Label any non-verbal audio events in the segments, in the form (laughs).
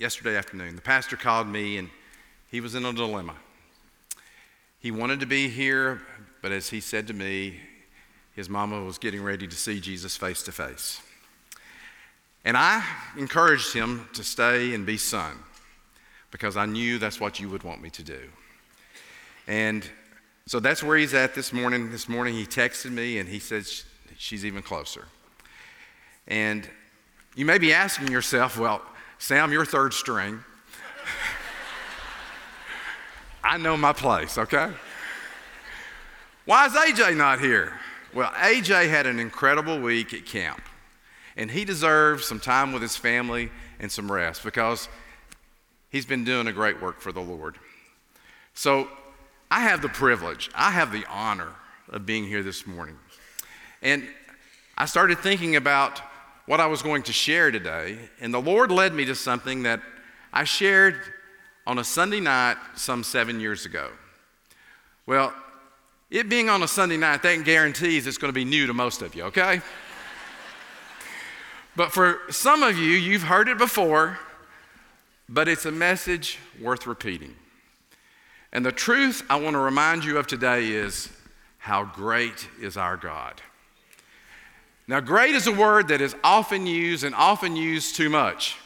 yesterday afternoon. The pastor called me and he was in a dilemma. He wanted to be here, but as he said to me, his mama was getting ready to see Jesus face to face. And I encouraged him to stay and be son because I knew that's what you would want me to do. And so that's where he's at this morning. This morning he texted me and he said she's even closer. And you may be asking yourself, well, Sam, you're third string. I know my place, okay? Why is AJ not here? Well, AJ had an incredible week at camp, and he deserves some time with his family and some rest because he's been doing a great work for the Lord. So I have the privilege, I have the honor of being here this morning. And I started thinking about what I was going to share today, and the Lord led me to something that I shared on a Sunday night some seven years ago. Well, it being on a Sunday night, that guarantees it's going to be new to most of you, okay? (laughs) but for some of you, you've heard it before, but it's a message worth repeating. And the truth I want to remind you of today is how great is our God. Now, great is a word that is often used and often used too much,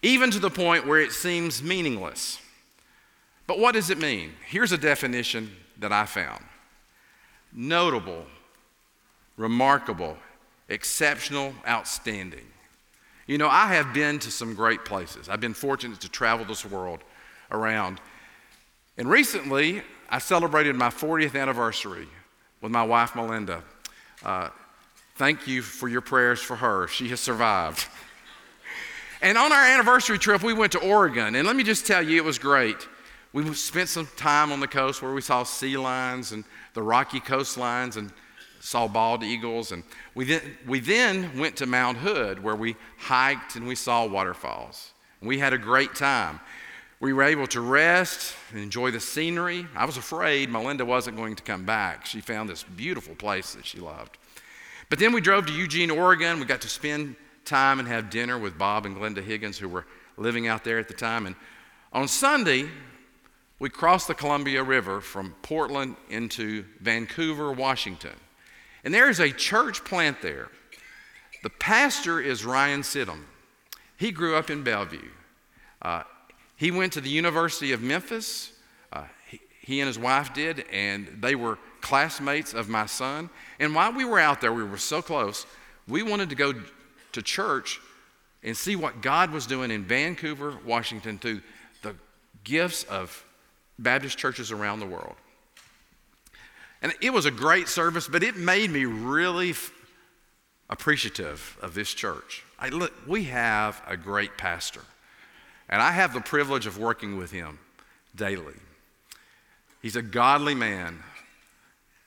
even to the point where it seems meaningless. But what does it mean? Here's a definition that I found notable, remarkable, exceptional, outstanding. You know, I have been to some great places. I've been fortunate to travel this world around. And recently, I celebrated my 40th anniversary with my wife, Melinda. Uh, Thank you for your prayers for her. She has survived. And on our anniversary trip, we went to Oregon. And let me just tell you, it was great. We spent some time on the coast where we saw sea lions and the rocky coastlines and saw bald eagles. And we then, we then went to Mount Hood where we hiked and we saw waterfalls. We had a great time. We were able to rest and enjoy the scenery. I was afraid Melinda wasn't going to come back. She found this beautiful place that she loved. But then we drove to Eugene, Oregon. We got to spend time and have dinner with Bob and Glenda Higgins, who were living out there at the time. And on Sunday, we crossed the Columbia River from Portland into Vancouver, Washington. And there is a church plant there. The pastor is Ryan Sidham. He grew up in Bellevue. Uh, he went to the University of Memphis. Uh, he, he and his wife did, and they were classmates of my son. And while we were out there, we were so close, we wanted to go to church and see what God was doing in Vancouver, Washington, through the gifts of Baptist churches around the world. And it was a great service, but it made me really f- appreciative of this church. I, look, we have a great pastor, and I have the privilege of working with him daily. He's a godly man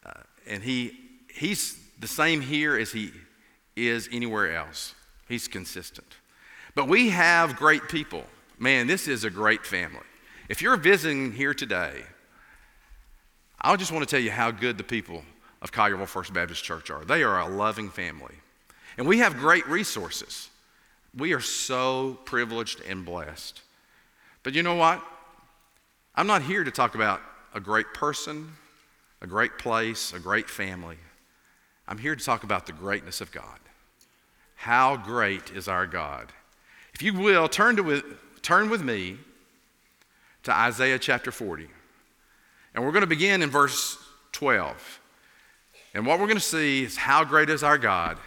uh, and he, he's the same here as he is anywhere else. He's consistent. But we have great people. Man, this is a great family. If you're visiting here today, I just want to tell you how good the people of Collierville First Baptist Church are. They are a loving family. And we have great resources. We are so privileged and blessed. But you know what? I'm not here to talk about a great person a great place, a great family. I'm here to talk about the greatness of God. How great is our God? If you will, turn, to, turn with me to Isaiah chapter 40. And we're going to begin in verse 12. And what we're going to see is how great is our God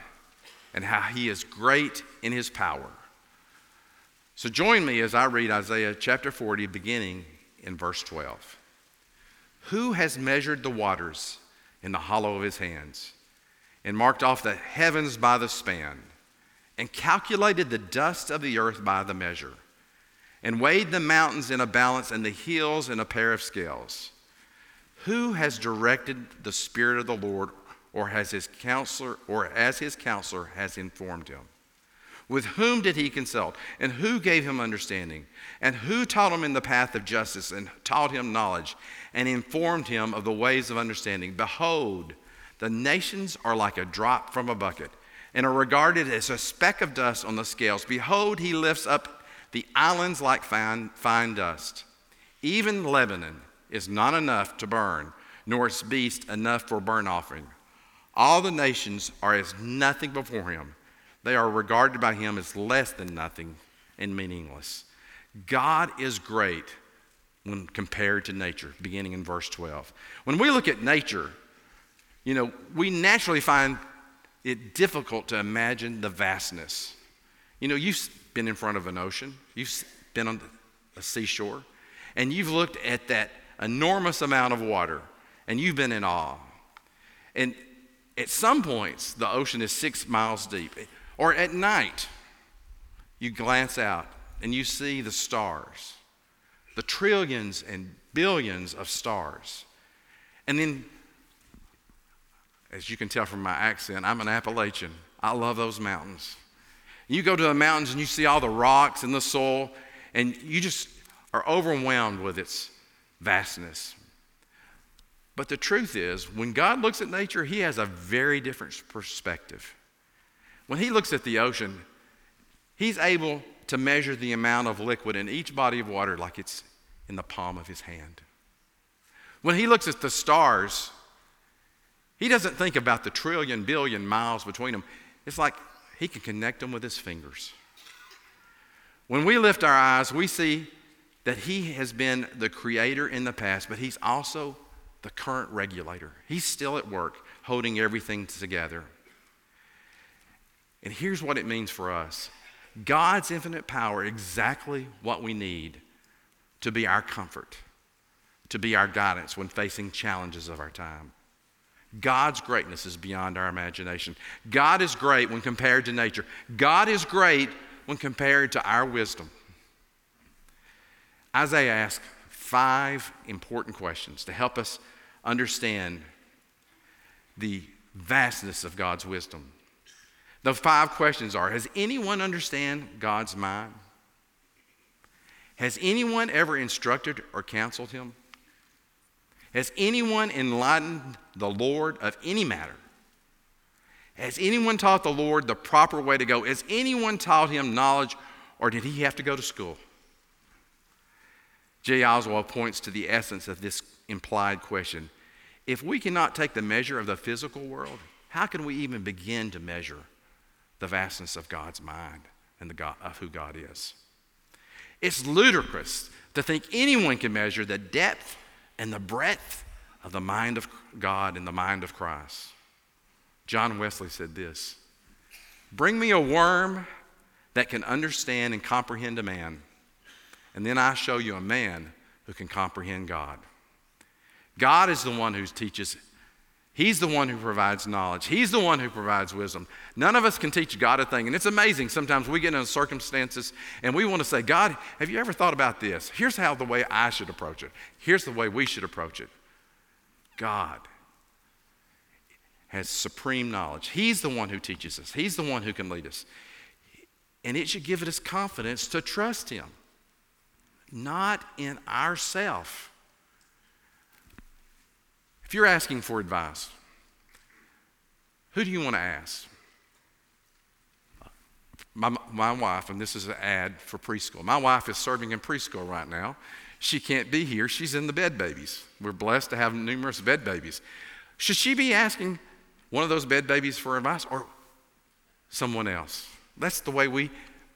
and how he is great in his power. So join me as I read Isaiah chapter 40, beginning in verse 12. Who has measured the waters in the hollow of his hands, and marked off the heavens by the span, and calculated the dust of the earth by the measure, and weighed the mountains in a balance and the hills in a pair of scales? Who has directed the Spirit of the Lord, or has his counselor, or as his counselor has informed him? With whom did he consult? And who gave him understanding? And who taught him in the path of justice and taught him knowledge and informed him of the ways of understanding? Behold, the nations are like a drop from a bucket and are regarded as a speck of dust on the scales. Behold, he lifts up the islands like fine, fine dust. Even Lebanon is not enough to burn, nor its beast enough for burnt offering. All the nations are as nothing before him. They are regarded by him as less than nothing and meaningless. God is great when compared to nature, beginning in verse 12. When we look at nature, you know, we naturally find it difficult to imagine the vastness. You know, you've been in front of an ocean, you've been on a seashore, and you've looked at that enormous amount of water, and you've been in awe. And at some points, the ocean is six miles deep. Or at night, you glance out and you see the stars, the trillions and billions of stars. And then, as you can tell from my accent, I'm an Appalachian. I love those mountains. You go to the mountains and you see all the rocks and the soil, and you just are overwhelmed with its vastness. But the truth is, when God looks at nature, He has a very different perspective. When He looks at the ocean, He's able to measure the amount of liquid in each body of water like it's in the palm of His hand. When He looks at the stars, He doesn't think about the trillion, billion miles between them. It's like He can connect them with His fingers. When we lift our eyes, we see that He has been the creator in the past, but He's also the current regulator. He's still at work holding everything together. And here's what it means for us God's infinite power, exactly what we need to be our comfort, to be our guidance when facing challenges of our time. God's greatness is beyond our imagination. God is great when compared to nature. God is great when compared to our wisdom. Isaiah asks five important questions to help us understand the vastness of God's wisdom. The five questions are Has anyone understand God's mind? Has anyone ever instructed or counseled him? Has anyone enlightened the Lord of any matter? Has anyone taught the Lord the proper way to go? Has anyone taught him knowledge, or did he have to go to school? J. Oswalt points to the essence of this implied question. If we cannot take the measure of the physical world, how can we even begin to measure the vastness of God's mind and the God, of who God is? It's ludicrous to think anyone can measure the depth and the breadth of the mind of God and the mind of Christ. John Wesley said this Bring me a worm that can understand and comprehend a man and then I show you a man who can comprehend God. God is the one who teaches. He's the one who provides knowledge. He's the one who provides wisdom. None of us can teach God a thing. And it's amazing. Sometimes we get in circumstances and we want to say, God, have you ever thought about this? Here's how the way I should approach it. Here's the way we should approach it. God has supreme knowledge. He's the one who teaches us, He's the one who can lead us. And it should give us confidence to trust Him not in ourself. If you're asking for advice, who do you want to ask? My, my wife, and this is an ad for preschool. My wife is serving in preschool right now. She can't be here. She's in the bed babies. We're blessed to have numerous bed babies. Should she be asking one of those bed babies for advice or someone else? That's the way we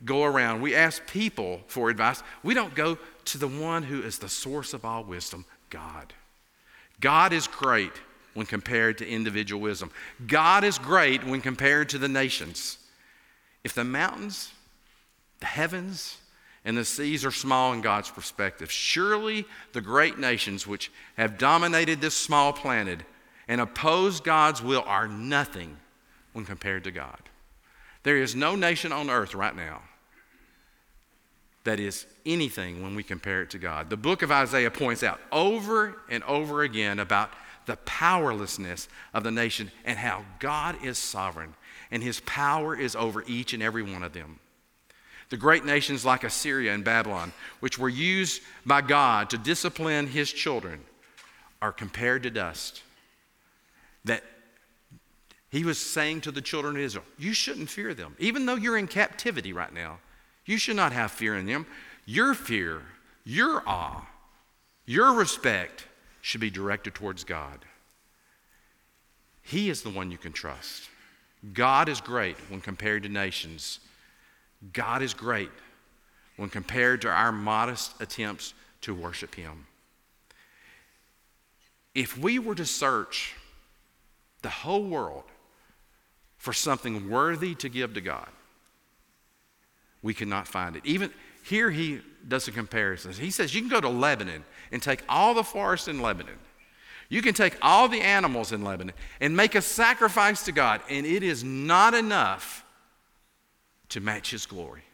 go around. We ask people for advice. We don't go to the one who is the source of all wisdom, God. God is great when compared to individual wisdom. God is great when compared to the nations. If the mountains, the heavens, and the seas are small in God's perspective, surely the great nations which have dominated this small planet and opposed God's will are nothing when compared to God. There is no nation on earth right now that is anything when we compare it to God. The book of Isaiah points out over and over again about the powerlessness of the nation and how God is sovereign and his power is over each and every one of them. The great nations like Assyria and Babylon, which were used by God to discipline his children, are compared to dust. That he was saying to the children of Israel, You shouldn't fear them. Even though you're in captivity right now, You should not have fear in them. Your fear, your awe, your respect should be directed towards God. He is the one you can trust. God is great when compared to nations. God is great when compared to our modest attempts to worship Him. If we were to search the whole world for something worthy to give to God, we cannot find it. Even here, he does a comparison. He says you can go to Lebanon and take all the forest in Lebanon. You can take all the animals in Lebanon and make a sacrifice to God, and it is not enough to match His glory,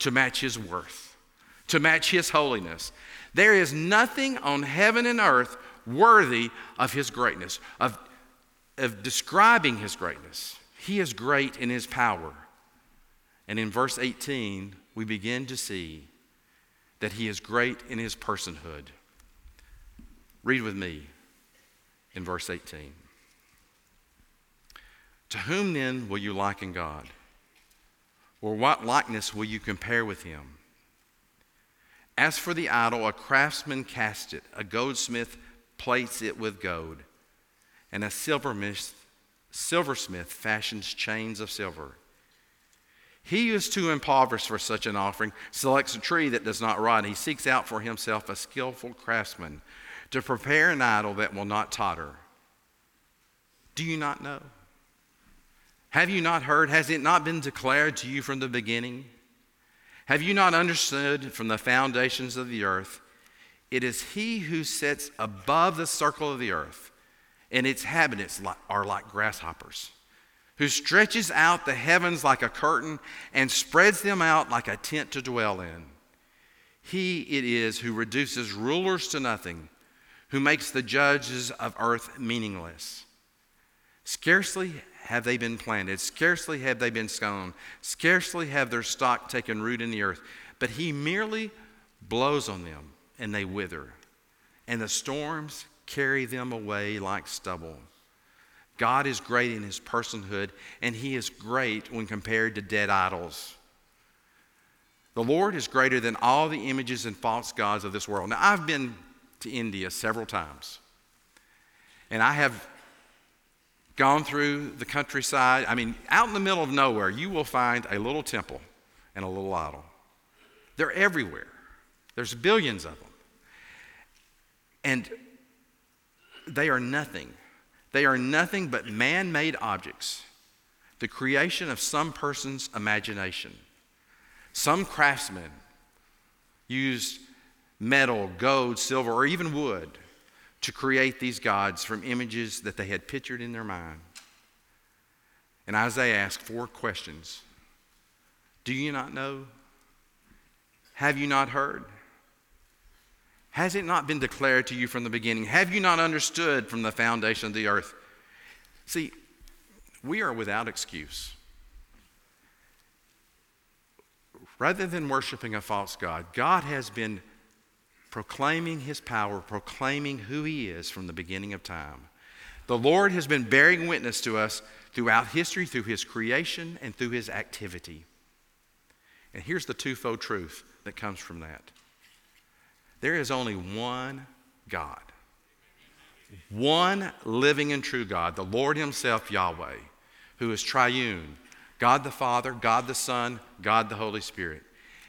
to match His worth, to match His holiness. There is nothing on heaven and earth worthy of His greatness, of, of describing His greatness. He is great in His power. And in verse 18, we begin to see that He is great in His personhood. Read with me in verse 18. To whom then will you liken God? Or what likeness will you compare with him? As for the idol, a craftsman casts it, a goldsmith plates it with gold, and a silversmith, fashions chains of silver. He is too impoverished for such an offering, selects a tree that does not rot. He seeks out for himself a skillful craftsman to prepare an idol that will not totter. Do you not know? Have you not heard? Has it not been declared to you from the beginning? Have you not understood from the foundations of the earth? It is He who sits above the circle of the earth, and its inhabitants are like grasshoppers, who stretches out the heavens like a curtain and spreads them out like a tent to dwell in. He it is who reduces rulers to nothing who makes the judges of earth meaningless. Scarcely have they been planted, scarcely have they been sown, scarcely have their stock taken root in the earth, but he merely blows on them and they wither, and the storms carry them away like stubble. God is great in his personhood, and he is great when compared to dead idols. The Lord is greater than all the images and false gods of this world. Now, I've been to India several times. And I have gone through the countryside. I mean, out in the middle of nowhere, you will find a little temple and a little idol. They're everywhere, there's billions of them. And they are nothing. They are nothing but man made objects, the creation of some person's imagination. Some craftsman used metal, gold, silver, or even wood to create these gods from images that they had pictured in their mind. And Isaiah asked four questions Do you not know? Have you not heard? Has it not been declared to you from the beginning? Have you not understood from the foundation of the earth? See, we are without excuse. Rather than worshiping a false God, God has been proclaiming his power, proclaiming who he is from the beginning of time. The Lord has been bearing witness to us throughout history, through his creation, and through his activity. And here's the twofold truth that comes from that there is only one God, one living and true God, the Lord Himself, Yahweh, who is triune God the Father, God the Son, God the Holy Spirit.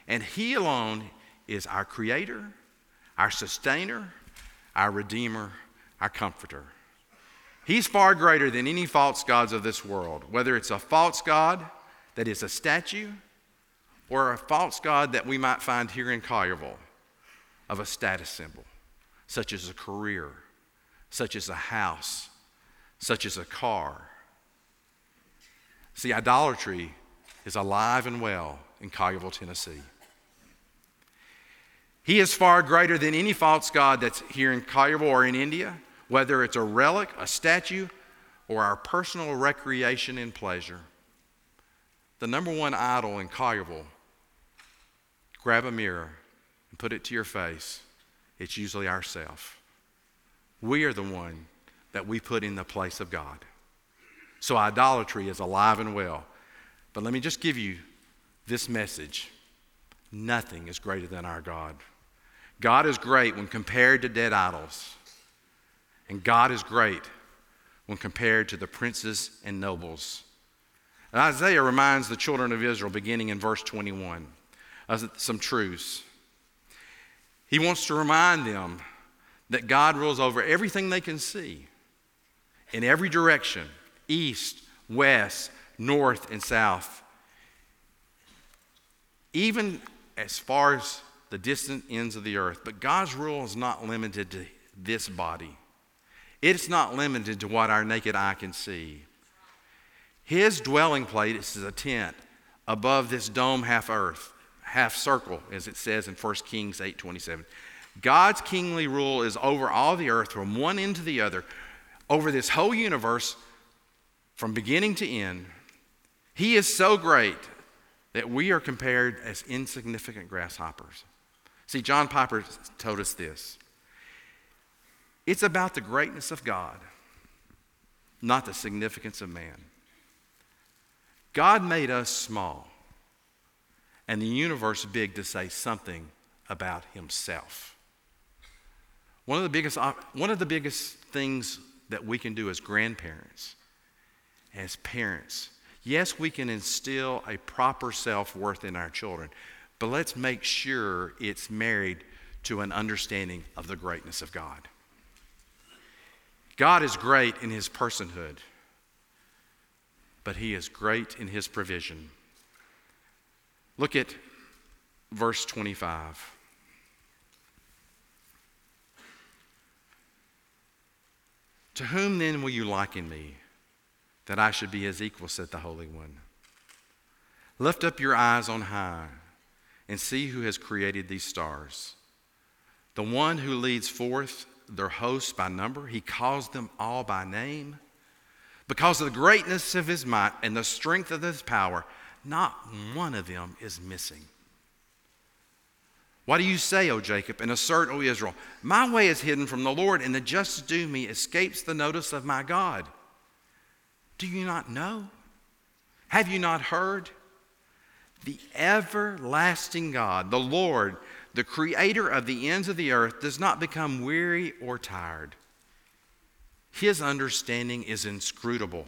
And He alone is our Creator our sustainer, our redeemer, our comforter. He's far greater than any false gods of this world, whether it's a false God that is a statue or a false God that we might find here in Collierville of a status symbol, such as a career, such as a house, such as a car. See, idolatry is alive and well in Collierville, Tennessee. He is far greater than any false god that's here in Collierville or in India, whether it's a relic, a statue, or our personal recreation and pleasure. The number one idol in Collierville, grab a mirror and put it to your face. It's usually ourself. We are the one that we put in the place of God. So idolatry is alive and well. But let me just give you this message Nothing is greater than our God. God is great when compared to dead idols. And God is great when compared to the princes and nobles. And Isaiah reminds the children of Israel, beginning in verse 21, of some truths. He wants to remind them that God rules over everything they can see in every direction east, west, north, and south. Even as far as the distant ends of the earth. But God's rule is not limited to this body, it's not limited to what our naked eye can see. His dwelling place is a tent above this dome half earth, half circle, as it says in 1 Kings 8 27. God's kingly rule is over all the earth from one end to the other, over this whole universe from beginning to end. He is so great that we are compared as insignificant grasshoppers. See, John Piper told us this it's about the greatness of God, not the significance of man. God made us small and the universe big to say something about himself. One of the biggest, one of the biggest things that we can do as grandparents, as parents, yes, we can instill a proper self worth in our children, but let's make sure it's married to an understanding of the greatness of God. God is great in his personhood, but he is great in his provision. Look at verse 25. To whom then will you liken me, that I should be his equal, said the Holy One? Lift up your eyes on high and see who has created these stars. The one who leads forth their hosts by number, he calls them all by name. Because of the greatness of his might and the strength of his power, not one of them is missing. What do you say, O Jacob, and assert, O Israel? My way is hidden from the Lord, and the justice due me escapes the notice of my God. Do you not know? Have you not heard? The everlasting God, the Lord, the creator of the ends of the earth, does not become weary or tired. His understanding is inscrutable.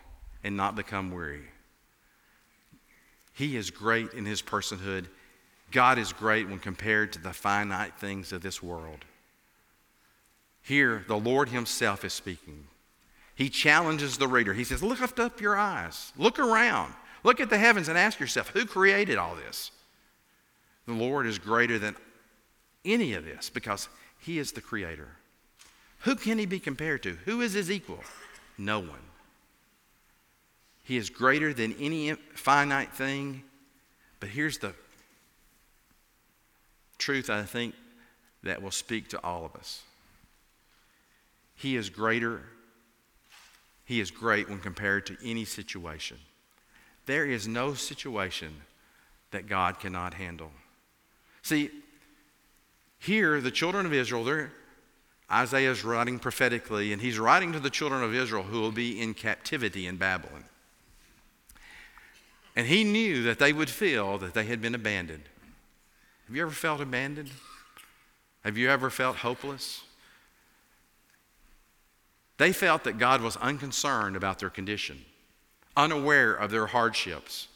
and not become weary. He is great in his personhood. God is great when compared to the finite things of this world. Here, the Lord Himself is speaking. He challenges the reader. He says, Lift up your eyes, look around, look at the heavens, and ask yourself, who created all this? The Lord is greater than any of this because He is the Creator. Who can He be compared to? Who is His equal? No one. He is greater than any finite thing. But here's the truth I think that will speak to all of us. He is greater. He is great when compared to any situation. There is no situation that God cannot handle. See, here, the children of Israel, Isaiah is writing prophetically, and he's writing to the children of Israel who will be in captivity in Babylon. And he knew that they would feel that they had been abandoned. Have you ever felt abandoned? Have you ever felt hopeless? They felt that God was unconcerned about their condition, unaware of their hardships.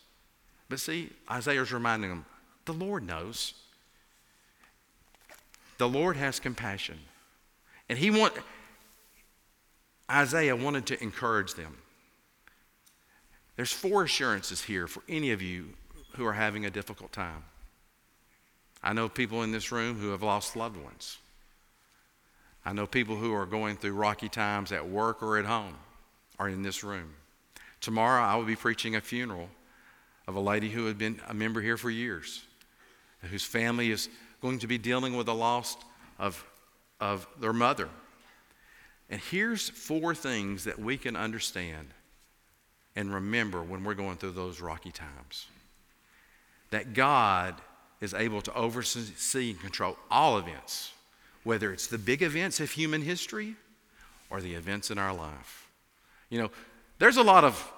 But see, Isaiah's reminding them the Lord knows. The Lord has compassion. And he want Isaiah wanted to encourage them. There's four assurances here for any of you who are having a difficult time. I know people in this room who have lost loved ones. I know people who are going through rocky times at work or at home are in this room. Tomorrow I will be preaching a funeral of a lady who had been a member here for years, whose family is going to be dealing with the loss of, of their mother. And here's four things that we can understand and remember when we're going through those rocky times that God is able to oversee and control all events, whether it's the big events of human history or the events in our life. You know, there's a lot of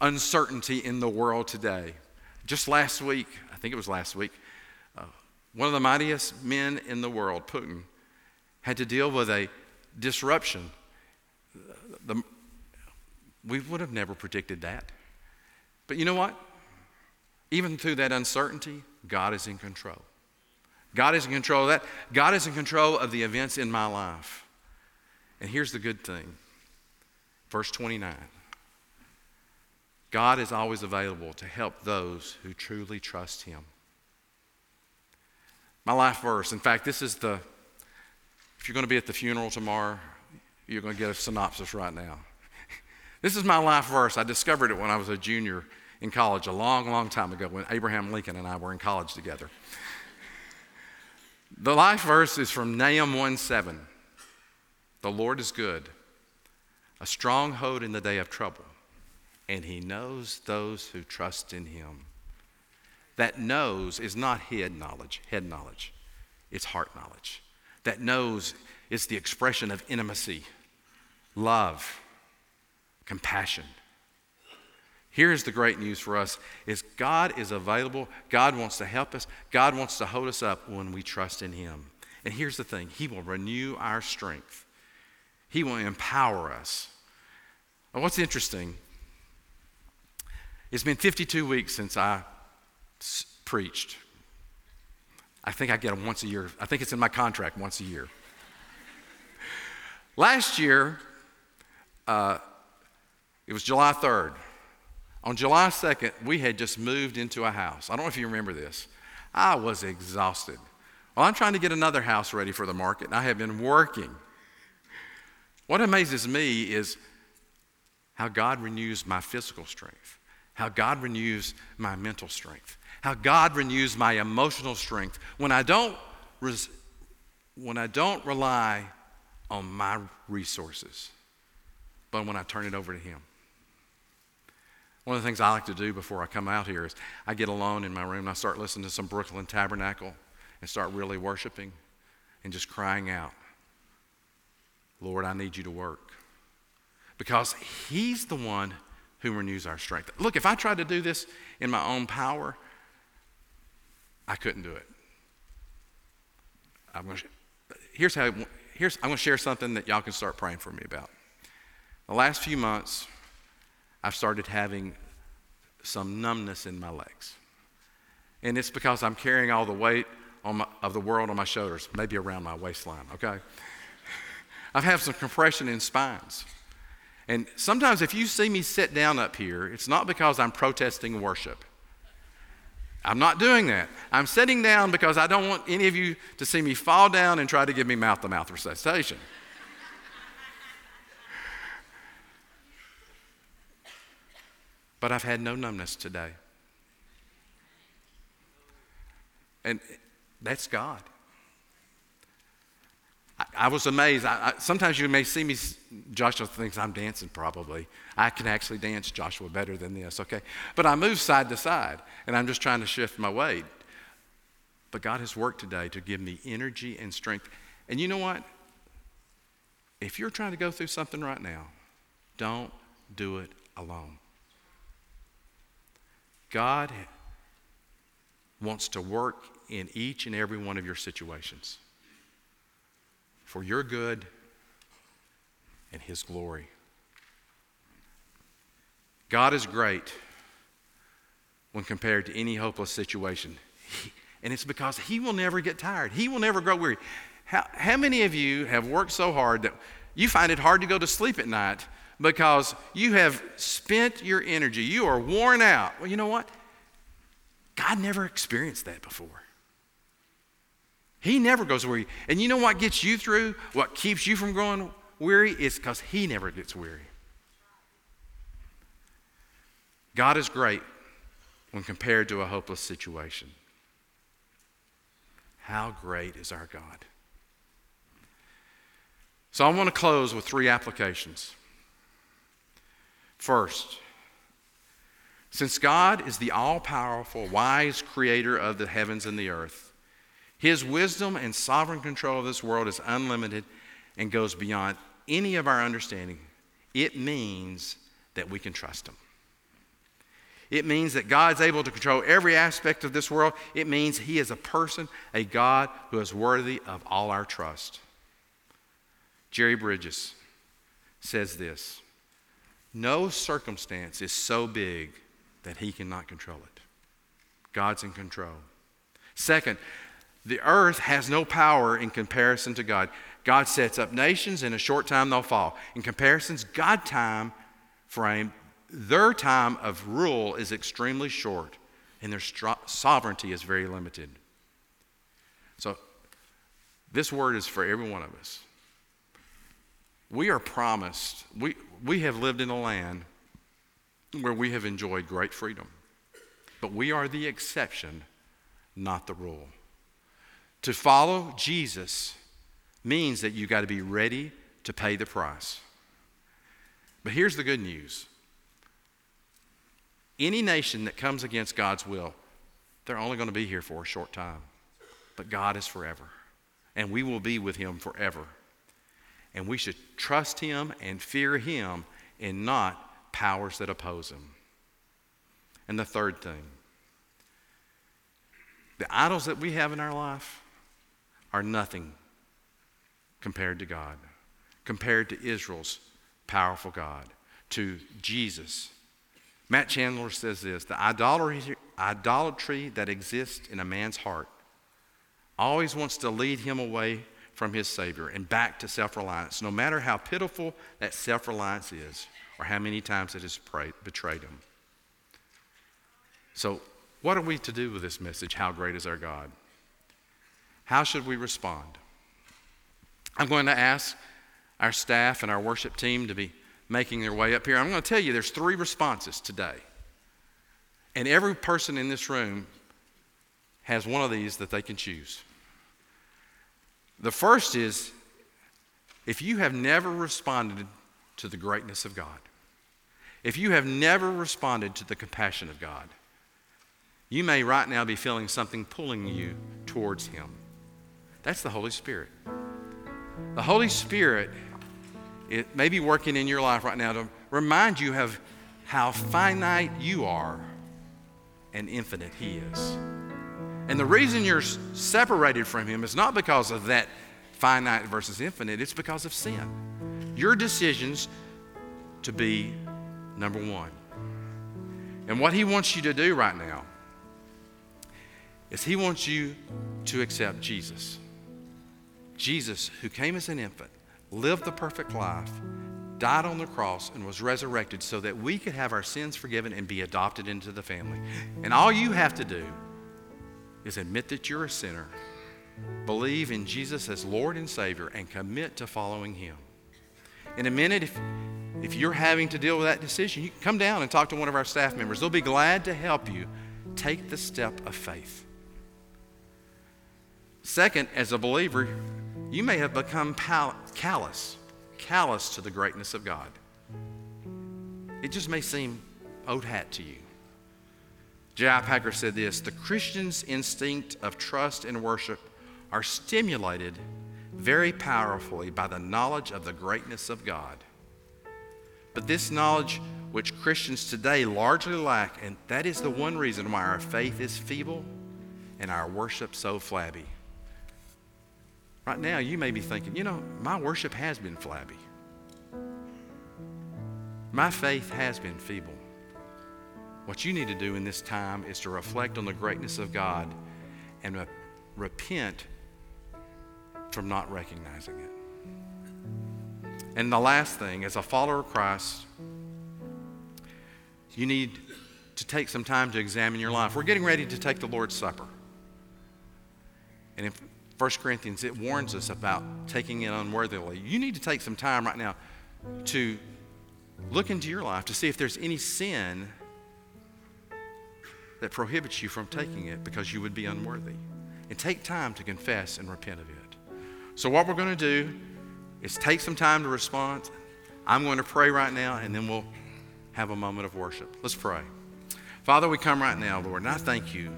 uncertainty in the world today. Just last week, I think it was last week, uh, one of the mightiest men in the world, Putin, had to deal with a disruption. We would have never predicted that. But you know what? Even through that uncertainty, God is in control. God is in control of that. God is in control of the events in my life. And here's the good thing verse 29 God is always available to help those who truly trust Him. My life verse, in fact, this is the, if you're going to be at the funeral tomorrow, you're going to get a synopsis right now. This is my life verse. I discovered it when I was a junior in college a long, long time ago when Abraham Lincoln and I were in college together. The life verse is from Nahum 1 7. The Lord is good, a stronghold in the day of trouble, and he knows those who trust in him. That knows is not head knowledge, head knowledge. It's heart knowledge. That knows is the expression of intimacy, love, compassion. Here's the great news for us is God is available. God wants to help us. God wants to hold us up when we trust in him. And here's the thing, he will renew our strength. He will empower us. And what's interesting, it's been 52 weeks since I s- preached. I think I get them once a year. I think it's in my contract once a year. (laughs) Last year, uh, it was July 3rd. On July 2nd, we had just moved into a house. I don't know if you remember this. I was exhausted. Well, I'm trying to get another house ready for the market, and I have been working. What amazes me is how God renews my physical strength, how God renews my mental strength, how God renews my emotional strength when I don't, res- when I don't rely on my resources, but when I turn it over to Him. One of the things I like to do before I come out here is I get alone in my room and I start listening to some Brooklyn Tabernacle and start really worshiping and just crying out, Lord, I need you to work. Because He's the one who renews our strength. Look, if I tried to do this in my own power, I couldn't do it. I'm going to, here's how, here's, I'm going to share something that y'all can start praying for me about. The last few months, I've started having some numbness in my legs. And it's because I'm carrying all the weight my, of the world on my shoulders, maybe around my waistline, okay? (laughs) I've had some compression in spines. And sometimes if you see me sit down up here, it's not because I'm protesting worship. I'm not doing that. I'm sitting down because I don't want any of you to see me fall down and try to give me mouth to mouth resuscitation. But I've had no numbness today. And that's God. I, I was amazed. I, I, sometimes you may see me, Joshua thinks I'm dancing probably. I can actually dance, Joshua, better than this, okay? But I move side to side, and I'm just trying to shift my weight. But God has worked today to give me energy and strength. And you know what? If you're trying to go through something right now, don't do it alone. God wants to work in each and every one of your situations for your good and His glory. God is great when compared to any hopeless situation. And it's because He will never get tired, He will never grow weary. How, how many of you have worked so hard that you find it hard to go to sleep at night because you have spent your energy. You are worn out. Well, you know what? God never experienced that before. He never goes weary. And you know what gets you through? What keeps you from growing weary is because He never gets weary. God is great when compared to a hopeless situation. How great is our God? So I want to close with three applications. First, since God is the all powerful, wise creator of the heavens and the earth, his wisdom and sovereign control of this world is unlimited and goes beyond any of our understanding. It means that we can trust him. It means that God's able to control every aspect of this world. It means He is a person, a God who is worthy of all our trust. Jerry Bridges says this No circumstance is so big that He cannot control it. God's in control. Second, the earth has no power in comparison to God. God sets up nations, in a short time they'll fall. In comparisons, God time frame their time of rule is extremely short and their sovereignty is very limited. So, this word is for every one of us. We are promised, we, we have lived in a land where we have enjoyed great freedom, but we are the exception, not the rule. To follow Jesus means that you've got to be ready to pay the price. But here's the good news any nation that comes against God's will, they're only going to be here for a short time. But God is forever, and we will be with Him forever. And we should trust Him and fear Him and not powers that oppose Him. And the third thing the idols that we have in our life are nothing compared to God, compared to Israel's powerful God, to Jesus Matt Chandler says this the idolatry, that exists in a man's heart always wants to lead him away from his Savior and back to self reliance, no matter how pitiful that self reliance is or how many times it has betrayed him. So, what are we to do with this message? How great is our God? How should we respond? I'm going to ask our staff and our worship team to be making their way up here. I'm going to tell you there's three responses today. And every person in this room has one of these that they can choose. The first is if you have never responded to the greatness of God, if you have never responded to the compassion of God, you may right now be feeling something pulling you towards Him. That's the Holy Spirit. The Holy Spirit it may be working in your life right now to remind you of how finite you are and infinite He is. And the reason you're separated from Him is not because of that finite versus infinite, it's because of sin. Your decisions to be number one. And what He wants you to do right now is He wants you to accept Jesus. Jesus, who came as an infant, lived the perfect life, died on the cross, and was resurrected so that we could have our sins forgiven and be adopted into the family. And all you have to do is admit that you're a sinner, believe in Jesus as Lord and Savior, and commit to following Him. In a minute, if, if you're having to deal with that decision, you can come down and talk to one of our staff members. They'll be glad to help you take the step of faith. Second, as a believer, you may have become pal- callous, callous to the greatness of God. It just may seem old hat to you. J.I. Packer said this The Christian's instinct of trust and worship are stimulated very powerfully by the knowledge of the greatness of God. But this knowledge, which Christians today largely lack, and that is the one reason why our faith is feeble and our worship so flabby. Right now, you may be thinking, you know, my worship has been flabby. My faith has been feeble. What you need to do in this time is to reflect on the greatness of God and re- repent from not recognizing it. And the last thing, as a follower of Christ, you need to take some time to examine your life. We're getting ready to take the Lord's Supper. And in 1 Corinthians, it warns us about taking it unworthily. You need to take some time right now to look into your life to see if there's any sin that prohibits you from taking it because you would be unworthy. and take time to confess and repent of it. So, what we're going to do is take some time to respond. I'm going to pray right now, and then we'll have a moment of worship. Let's pray. Father, we come right now, Lord, and I thank you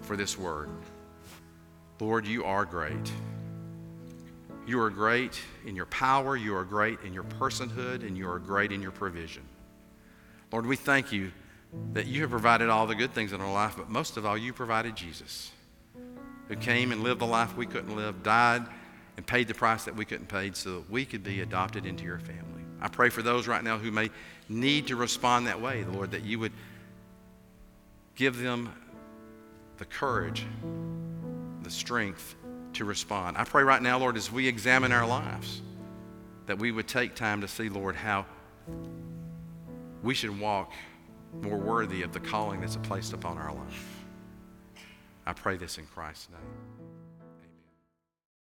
for this word. Lord, you are great. You are great in your power, you are great in your personhood, and you are great in your provision. Lord, we thank you that you have provided all the good things in our life, but most of all, you provided Jesus, who came and lived the life we couldn't live, died, and paid the price that we couldn't pay so that we could be adopted into your family. I pray for those right now who may need to respond that way, Lord, that you would give them the courage, the strength to respond. I pray right now, Lord, as we examine our lives, that we would take time to see, Lord, how we should walk more worthy of the calling that's placed upon our life. I pray this in Christ's name.